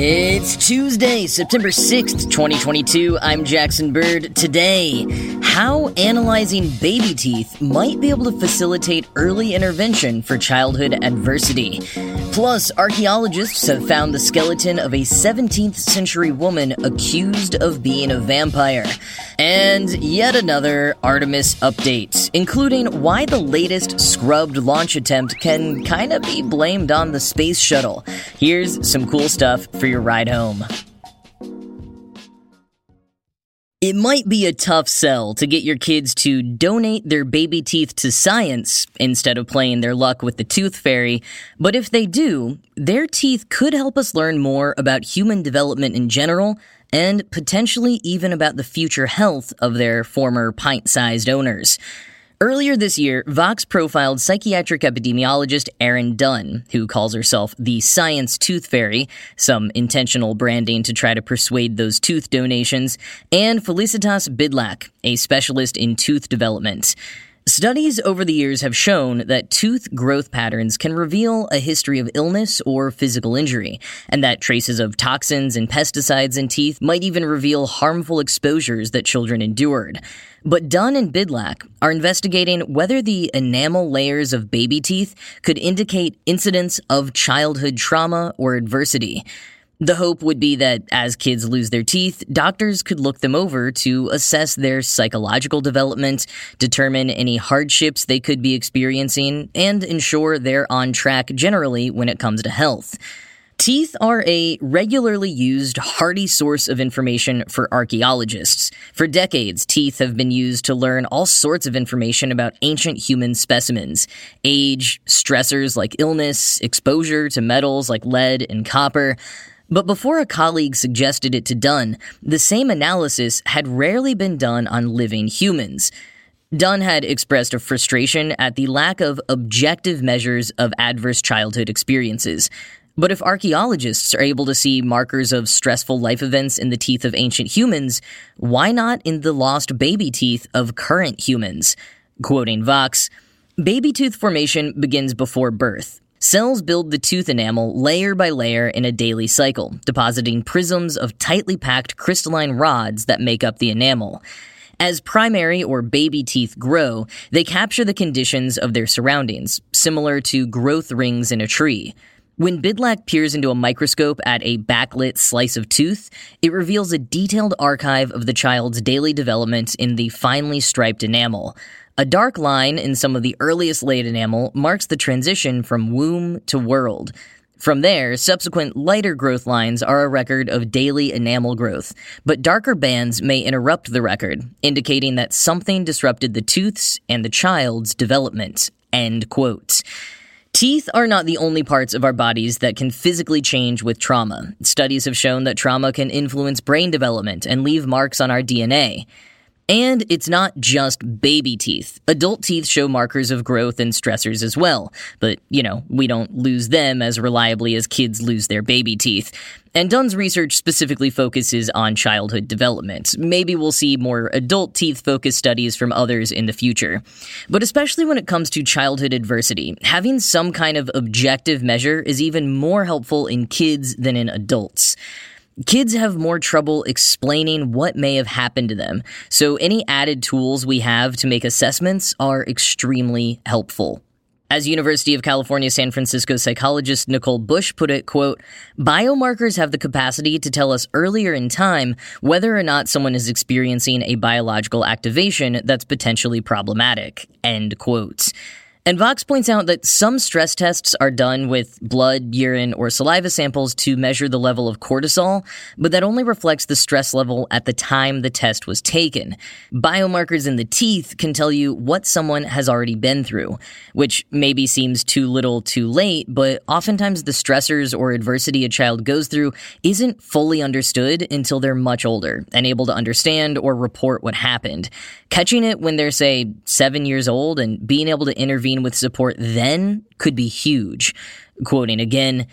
It's Tuesday, September 6th, 2022. I'm Jackson Bird. Today, how analyzing baby teeth might be able to facilitate early intervention for childhood adversity. Plus, archaeologists have found the skeleton of a 17th century woman accused of being a vampire. And yet another Artemis update, including why the latest scrubbed launch attempt can kinda be blamed on the space shuttle. Here's some cool stuff for your ride home. It might be a tough sell to get your kids to donate their baby teeth to science instead of playing their luck with the tooth fairy, but if they do, their teeth could help us learn more about human development in general and potentially even about the future health of their former pint sized owners. Earlier this year, Vox profiled psychiatric epidemiologist Erin Dunn, who calls herself the Science Tooth Fairy, some intentional branding to try to persuade those tooth donations, and Felicitas Bidlack, a specialist in tooth development. Studies over the years have shown that tooth growth patterns can reveal a history of illness or physical injury, and that traces of toxins and pesticides in teeth might even reveal harmful exposures that children endured. But Dunn and Bidlack are investigating whether the enamel layers of baby teeth could indicate incidents of childhood trauma or adversity. The hope would be that as kids lose their teeth, doctors could look them over to assess their psychological development, determine any hardships they could be experiencing, and ensure they're on track generally when it comes to health. Teeth are a regularly used, hearty source of information for archaeologists. For decades, teeth have been used to learn all sorts of information about ancient human specimens age, stressors like illness, exposure to metals like lead and copper. But before a colleague suggested it to Dunn, the same analysis had rarely been done on living humans. Dunn had expressed a frustration at the lack of objective measures of adverse childhood experiences. But if archaeologists are able to see markers of stressful life events in the teeth of ancient humans, why not in the lost baby teeth of current humans? Quoting Vox, baby tooth formation begins before birth. Cells build the tooth enamel layer by layer in a daily cycle, depositing prisms of tightly packed crystalline rods that make up the enamel. As primary or baby teeth grow, they capture the conditions of their surroundings, similar to growth rings in a tree. When Bidlack peers into a microscope at a backlit slice of tooth, it reveals a detailed archive of the child's daily development in the finely striped enamel. A dark line in some of the earliest laid enamel marks the transition from womb to world. From there, subsequent lighter growth lines are a record of daily enamel growth, but darker bands may interrupt the record, indicating that something disrupted the tooth's and the child's development. End quote. Teeth are not the only parts of our bodies that can physically change with trauma. Studies have shown that trauma can influence brain development and leave marks on our DNA. And it's not just baby teeth. Adult teeth show markers of growth and stressors as well. But, you know, we don't lose them as reliably as kids lose their baby teeth. And Dunn's research specifically focuses on childhood development. Maybe we'll see more adult teeth focused studies from others in the future. But especially when it comes to childhood adversity, having some kind of objective measure is even more helpful in kids than in adults. Kids have more trouble explaining what may have happened to them, so any added tools we have to make assessments are extremely helpful. As University of California San Francisco psychologist Nicole Bush put it, quote, biomarkers have the capacity to tell us earlier in time whether or not someone is experiencing a biological activation that's potentially problematic, end quote. And Vox points out that some stress tests are done with blood, urine, or saliva samples to measure the level of cortisol, but that only reflects the stress level at the time the test was taken. Biomarkers in the teeth can tell you what someone has already been through, which maybe seems too little too late, but oftentimes the stressors or adversity a child goes through isn't fully understood until they're much older and able to understand or report what happened. Catching it when they're, say, seven years old and being able to intervene with support then could be huge. Quoting again,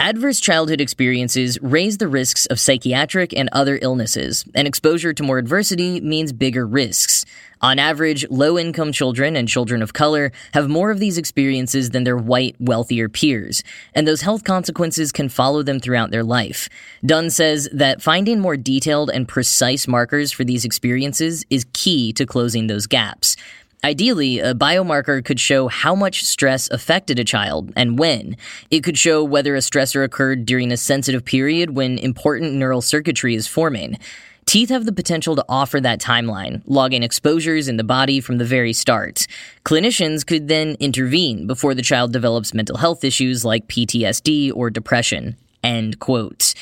Adverse childhood experiences raise the risks of psychiatric and other illnesses, and exposure to more adversity means bigger risks. On average, low income children and children of color have more of these experiences than their white, wealthier peers, and those health consequences can follow them throughout their life. Dunn says that finding more detailed and precise markers for these experiences is key to closing those gaps. Ideally, a biomarker could show how much stress affected a child and when. It could show whether a stressor occurred during a sensitive period when important neural circuitry is forming. Teeth have the potential to offer that timeline, logging exposures in the body from the very start. Clinicians could then intervene before the child develops mental health issues like PTSD or depression. End quote.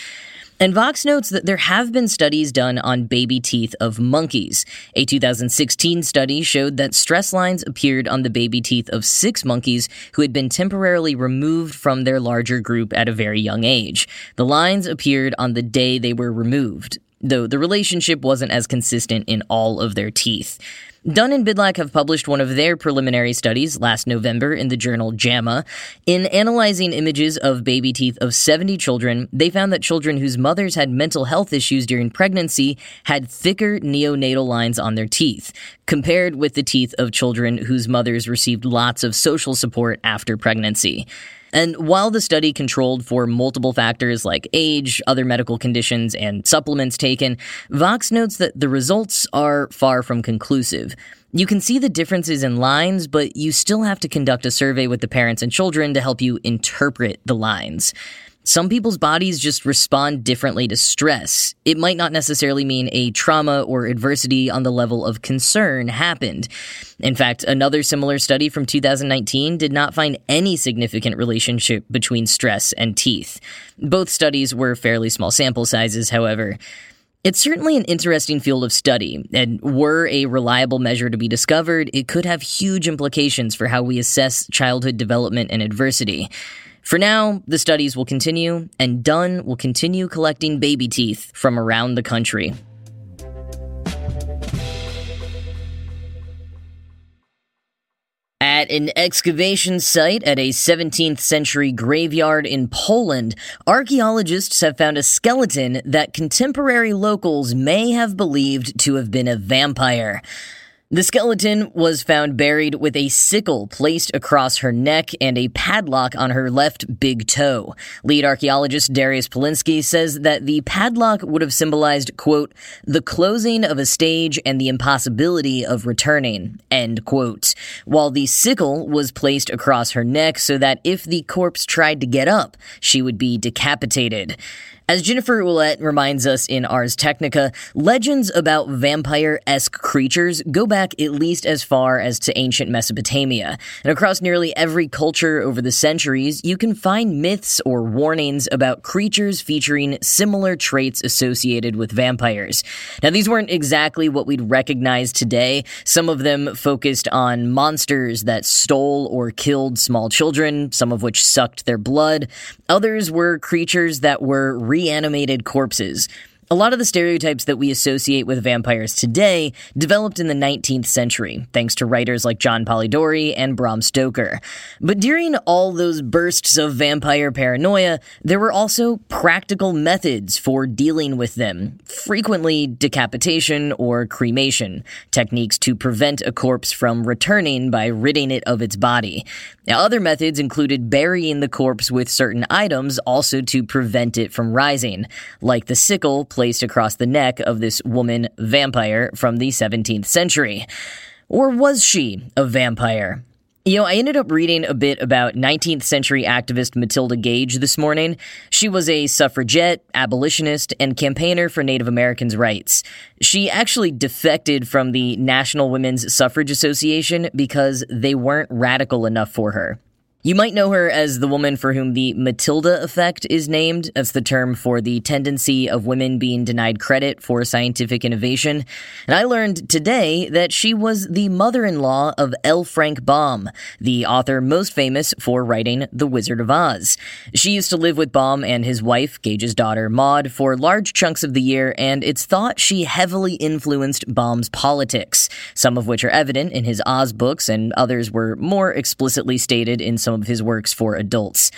And Vox notes that there have been studies done on baby teeth of monkeys. A 2016 study showed that stress lines appeared on the baby teeth of six monkeys who had been temporarily removed from their larger group at a very young age. The lines appeared on the day they were removed, though the relationship wasn't as consistent in all of their teeth. Dunn and Bidlack have published one of their preliminary studies last November in the journal JAMA. In analyzing images of baby teeth of 70 children, they found that children whose mothers had mental health issues during pregnancy had thicker neonatal lines on their teeth, compared with the teeth of children whose mothers received lots of social support after pregnancy. And while the study controlled for multiple factors like age, other medical conditions, and supplements taken, Vox notes that the results are far from conclusive. You can see the differences in lines, but you still have to conduct a survey with the parents and children to help you interpret the lines. Some people's bodies just respond differently to stress. It might not necessarily mean a trauma or adversity on the level of concern happened. In fact, another similar study from 2019 did not find any significant relationship between stress and teeth. Both studies were fairly small sample sizes, however. It's certainly an interesting field of study, and were a reliable measure to be discovered, it could have huge implications for how we assess childhood development and adversity. For now, the studies will continue, and Dunn will continue collecting baby teeth from around the country. At an excavation site at a 17th century graveyard in Poland, archaeologists have found a skeleton that contemporary locals may have believed to have been a vampire. The skeleton was found buried with a sickle placed across her neck and a padlock on her left big toe. Lead archaeologist Darius Polinsky says that the padlock would have symbolized, quote, the closing of a stage and the impossibility of returning, end quote. While the sickle was placed across her neck so that if the corpse tried to get up, she would be decapitated. As Jennifer Ouellette reminds us in Ars Technica, legends about vampire esque creatures go back at least as far as to ancient Mesopotamia. And across nearly every culture over the centuries, you can find myths or warnings about creatures featuring similar traits associated with vampires. Now, these weren't exactly what we'd recognize today. Some of them focused on monsters that stole or killed small children, some of which sucked their blood. Others were creatures that were reanimated corpses. A lot of the stereotypes that we associate with vampires today developed in the 19th century, thanks to writers like John Polidori and Bram Stoker. But during all those bursts of vampire paranoia, there were also practical methods for dealing with them, frequently decapitation or cremation, techniques to prevent a corpse from returning by ridding it of its body. Now, other methods included burying the corpse with certain items also to prevent it from rising, like the sickle placed across the neck of this woman vampire from the 17th century. Or was she a vampire? You know, I ended up reading a bit about 19th century activist Matilda Gage this morning. She was a suffragette, abolitionist, and campaigner for Native Americans' rights. She actually defected from the National Women's Suffrage Association because they weren't radical enough for her. You might know her as the woman for whom the Matilda effect is named. That's the term for the tendency of women being denied credit for scientific innovation. And I learned today that she was the mother in law of L. Frank Baum, the author most famous for writing The Wizard of Oz. She used to live with Baum and his wife, Gage's daughter, Maud, for large chunks of the year, and it's thought she heavily influenced Baum's politics, some of which are evident in his Oz books, and others were more explicitly stated in some some of his works for adults.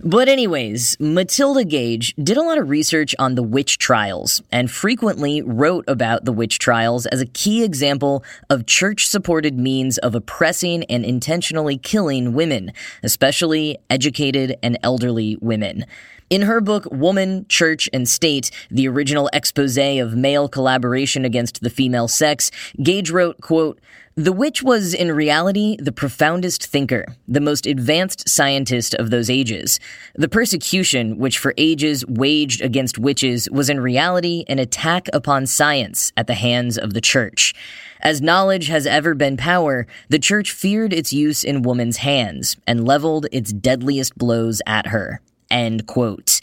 But, anyways, Matilda Gage did a lot of research on the witch trials and frequently wrote about the witch trials as a key example of church supported means of oppressing and intentionally killing women, especially educated and elderly women. In her book, Woman, Church, and State, the original expose of male collaboration against the female sex, Gage wrote, quote, the witch was, in reality, the profoundest thinker, the most advanced scientist of those ages. The persecution which for ages waged against witches was in reality an attack upon science at the hands of the church. As knowledge has ever been power, the church feared its use in woman's hands and leveled its deadliest blows at her. End quote.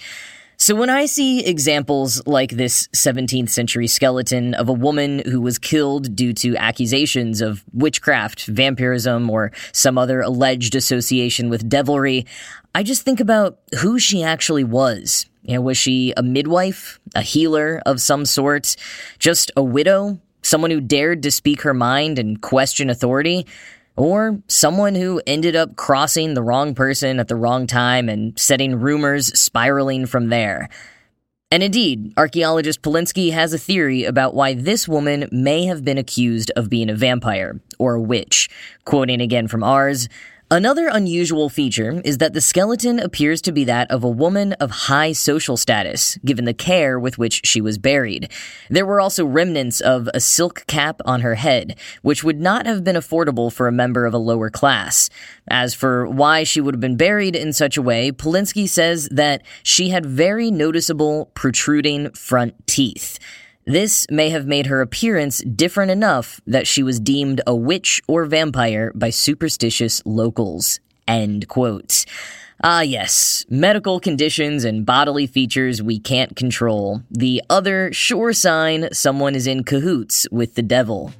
So when I see examples like this 17th century skeleton of a woman who was killed due to accusations of witchcraft, vampirism, or some other alleged association with devilry, I just think about who she actually was. You know, was she a midwife, a healer of some sort, just a widow, someone who dared to speak her mind and question authority? Or someone who ended up crossing the wrong person at the wrong time and setting rumors spiraling from there. And indeed, archaeologist Polinsky has a theory about why this woman may have been accused of being a vampire or a witch. Quoting again from Ars, Another unusual feature is that the skeleton appears to be that of a woman of high social status, given the care with which she was buried. There were also remnants of a silk cap on her head, which would not have been affordable for a member of a lower class. As for why she would have been buried in such a way, Polinsky says that she had very noticeable protruding front teeth. This may have made her appearance different enough that she was deemed a witch or vampire by superstitious locals. End quote. Ah, yes, medical conditions and bodily features we can't control. The other sure sign someone is in cahoots with the devil.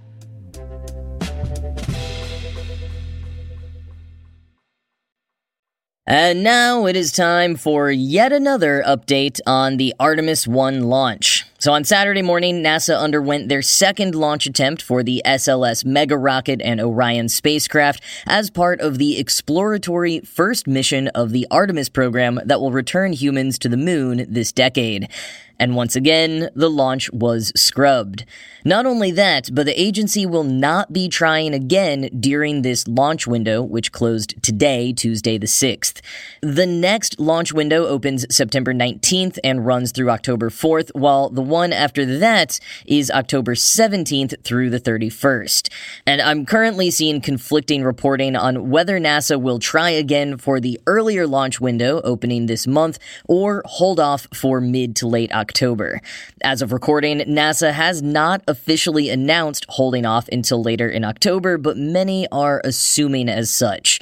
And now it is time for yet another update on the Artemis 1 launch. So on Saturday morning, NASA underwent their second launch attempt for the SLS Mega Rocket and Orion spacecraft as part of the exploratory first mission of the Artemis program that will return humans to the moon this decade. And once again, the launch was scrubbed. Not only that, but the agency will not be trying again during this launch window, which closed today, Tuesday the 6th. The next launch window opens September 19th and runs through October 4th, while the one after that is October 17th through the 31st. And I'm currently seeing conflicting reporting on whether NASA will try again for the earlier launch window opening this month or hold off for mid to late October. October. As of recording, NASA has not officially announced holding off until later in October, but many are assuming as such.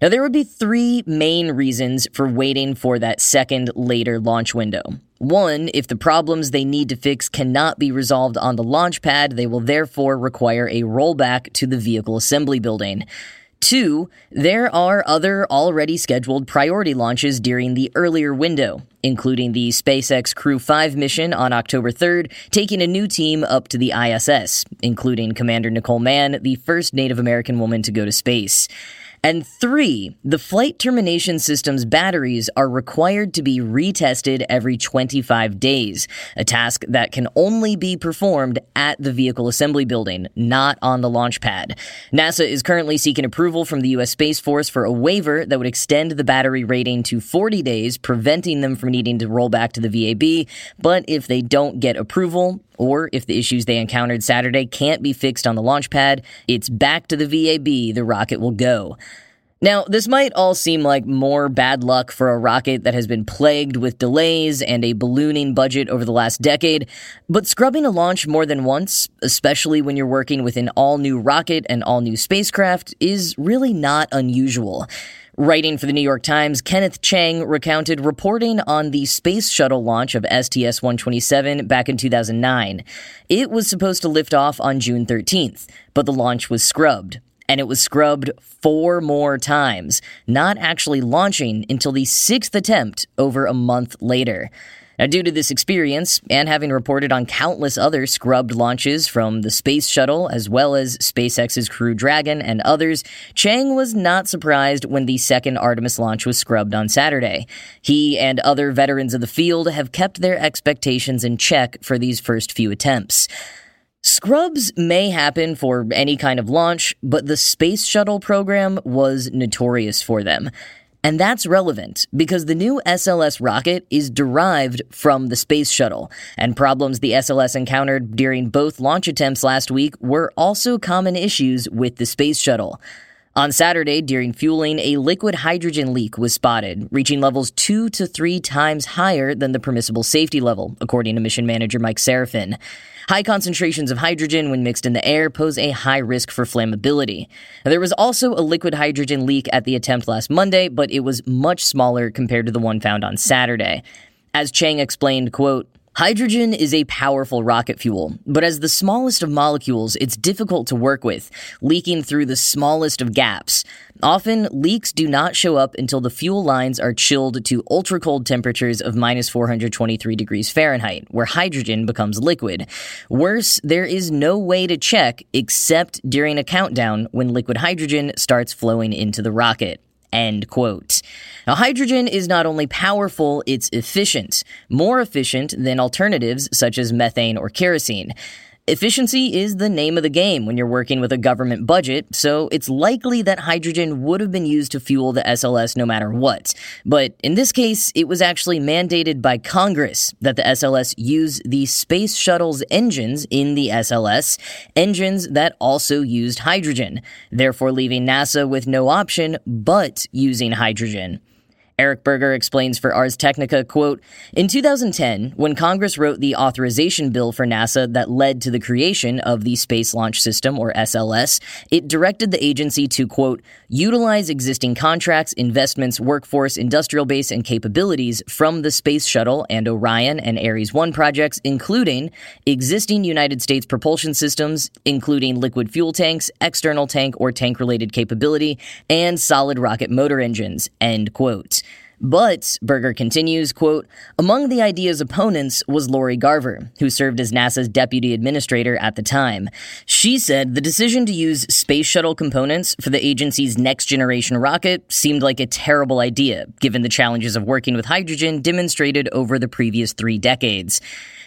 Now, there would be three main reasons for waiting for that second later launch window. One, if the problems they need to fix cannot be resolved on the launch pad, they will therefore require a rollback to the vehicle assembly building. Two, there are other already scheduled priority launches during the earlier window, including the SpaceX Crew 5 mission on October 3rd, taking a new team up to the ISS, including Commander Nicole Mann, the first Native American woman to go to space. And three, the flight termination system's batteries are required to be retested every 25 days, a task that can only be performed at the vehicle assembly building, not on the launch pad. NASA is currently seeking approval from the U.S. Space Force for a waiver that would extend the battery rating to 40 days, preventing them from needing to roll back to the VAB. But if they don't get approval, or if the issues they encountered Saturday can't be fixed on the launch pad, it's back to the VAB the rocket will go. Now, this might all seem like more bad luck for a rocket that has been plagued with delays and a ballooning budget over the last decade, but scrubbing a launch more than once, especially when you're working with an all new rocket and all new spacecraft, is really not unusual. Writing for the New York Times, Kenneth Chang recounted reporting on the space shuttle launch of STS 127 back in 2009. It was supposed to lift off on June 13th, but the launch was scrubbed and it was scrubbed four more times, not actually launching until the sixth attempt over a month later. Now, due to this experience, and having reported on countless other scrubbed launches from the Space Shuttle as well as SpaceX's Crew Dragon and others, Chang was not surprised when the second Artemis launch was scrubbed on Saturday. He and other veterans of the field have kept their expectations in check for these first few attempts. Scrubs may happen for any kind of launch, but the Space Shuttle program was notorious for them. And that's relevant because the new SLS rocket is derived from the Space Shuttle, and problems the SLS encountered during both launch attempts last week were also common issues with the Space Shuttle. On Saturday, during fueling, a liquid hydrogen leak was spotted, reaching levels two to three times higher than the permissible safety level, according to mission manager Mike Sarafin. High concentrations of hydrogen when mixed in the air pose a high risk for flammability. There was also a liquid hydrogen leak at the attempt last Monday, but it was much smaller compared to the one found on Saturday. As Chang explained, quote, Hydrogen is a powerful rocket fuel, but as the smallest of molecules, it's difficult to work with, leaking through the smallest of gaps. Often, leaks do not show up until the fuel lines are chilled to ultra cold temperatures of minus 423 degrees Fahrenheit, where hydrogen becomes liquid. Worse, there is no way to check except during a countdown when liquid hydrogen starts flowing into the rocket. End quote. Now, hydrogen is not only powerful, it's efficient, more efficient than alternatives such as methane or kerosene. Efficiency is the name of the game when you're working with a government budget, so it's likely that hydrogen would have been used to fuel the SLS no matter what. But in this case, it was actually mandated by Congress that the SLS use the Space Shuttle's engines in the SLS, engines that also used hydrogen, therefore leaving NASA with no option but using hydrogen. Eric Berger explains for Ars Technica, quote, In 2010, when Congress wrote the authorization bill for NASA that led to the creation of the Space Launch System, or SLS, it directed the agency to, quote, utilize existing contracts, investments, workforce, industrial base, and capabilities from the Space Shuttle and Orion and Ares 1 projects, including existing United States propulsion systems, including liquid fuel tanks, external tank or tank related capability, and solid rocket motor engines, end quote. But, Berger continues, quote, among the idea's opponents was Lori Garver, who served as NASA's deputy administrator at the time. She said the decision to use space shuttle components for the agency's next generation rocket seemed like a terrible idea, given the challenges of working with hydrogen demonstrated over the previous three decades.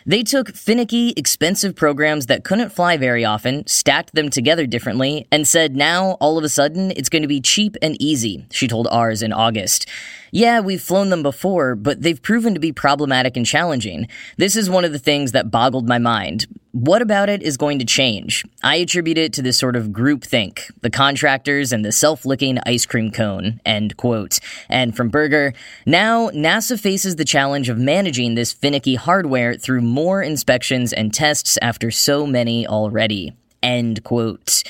They took finicky, expensive programs that couldn't fly very often, stacked them together differently, and said now, all of a sudden, it's going to be cheap and easy, she told Ars in August. Yeah, we've flown them before, but they've proven to be problematic and challenging. This is one of the things that boggled my mind. What about it is going to change? I attribute it to this sort of groupthink, the contractors and the self-licking ice cream cone, end quote. And from Berger, now NASA faces the challenge of managing this finicky hardware through more inspections and tests after so many already. End quote.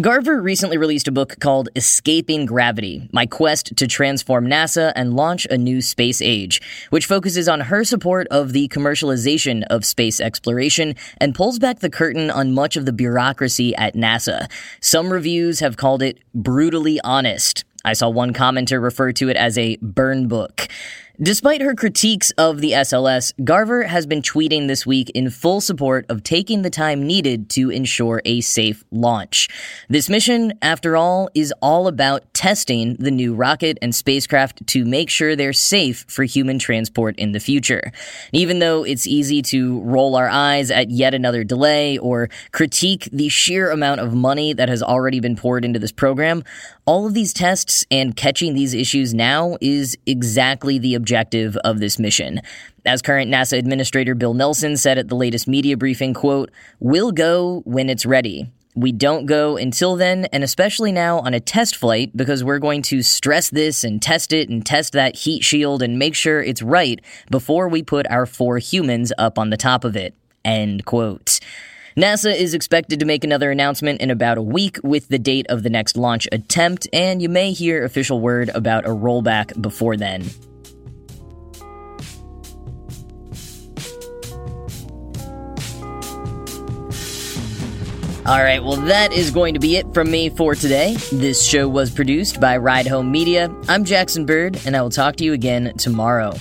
Garver recently released a book called Escaping Gravity My Quest to Transform NASA and Launch a New Space Age, which focuses on her support of the commercialization of space exploration and pulls back the curtain on much of the bureaucracy at NASA. Some reviews have called it brutally honest. I saw one commenter refer to it as a burn book. Despite her critiques of the SLS, Garver has been tweeting this week in full support of taking the time needed to ensure a safe launch. This mission, after all, is all about testing the new rocket and spacecraft to make sure they're safe for human transport in the future. Even though it's easy to roll our eyes at yet another delay or critique the sheer amount of money that has already been poured into this program, all of these tests and catching these issues now is exactly the objective of this mission. As current NASA Administrator Bill Nelson said at the latest media briefing, quote, "We'll go when it's ready." We don't go until then, and especially now on a test flight, because we're going to stress this and test it and test that heat shield and make sure it's right before we put our four humans up on the top of it. End quote. NASA is expected to make another announcement in about a week with the date of the next launch attempt, and you may hear official word about a rollback before then. All right, well, that is going to be it from me for today. This show was produced by Ride Home Media. I'm Jackson Bird, and I will talk to you again tomorrow.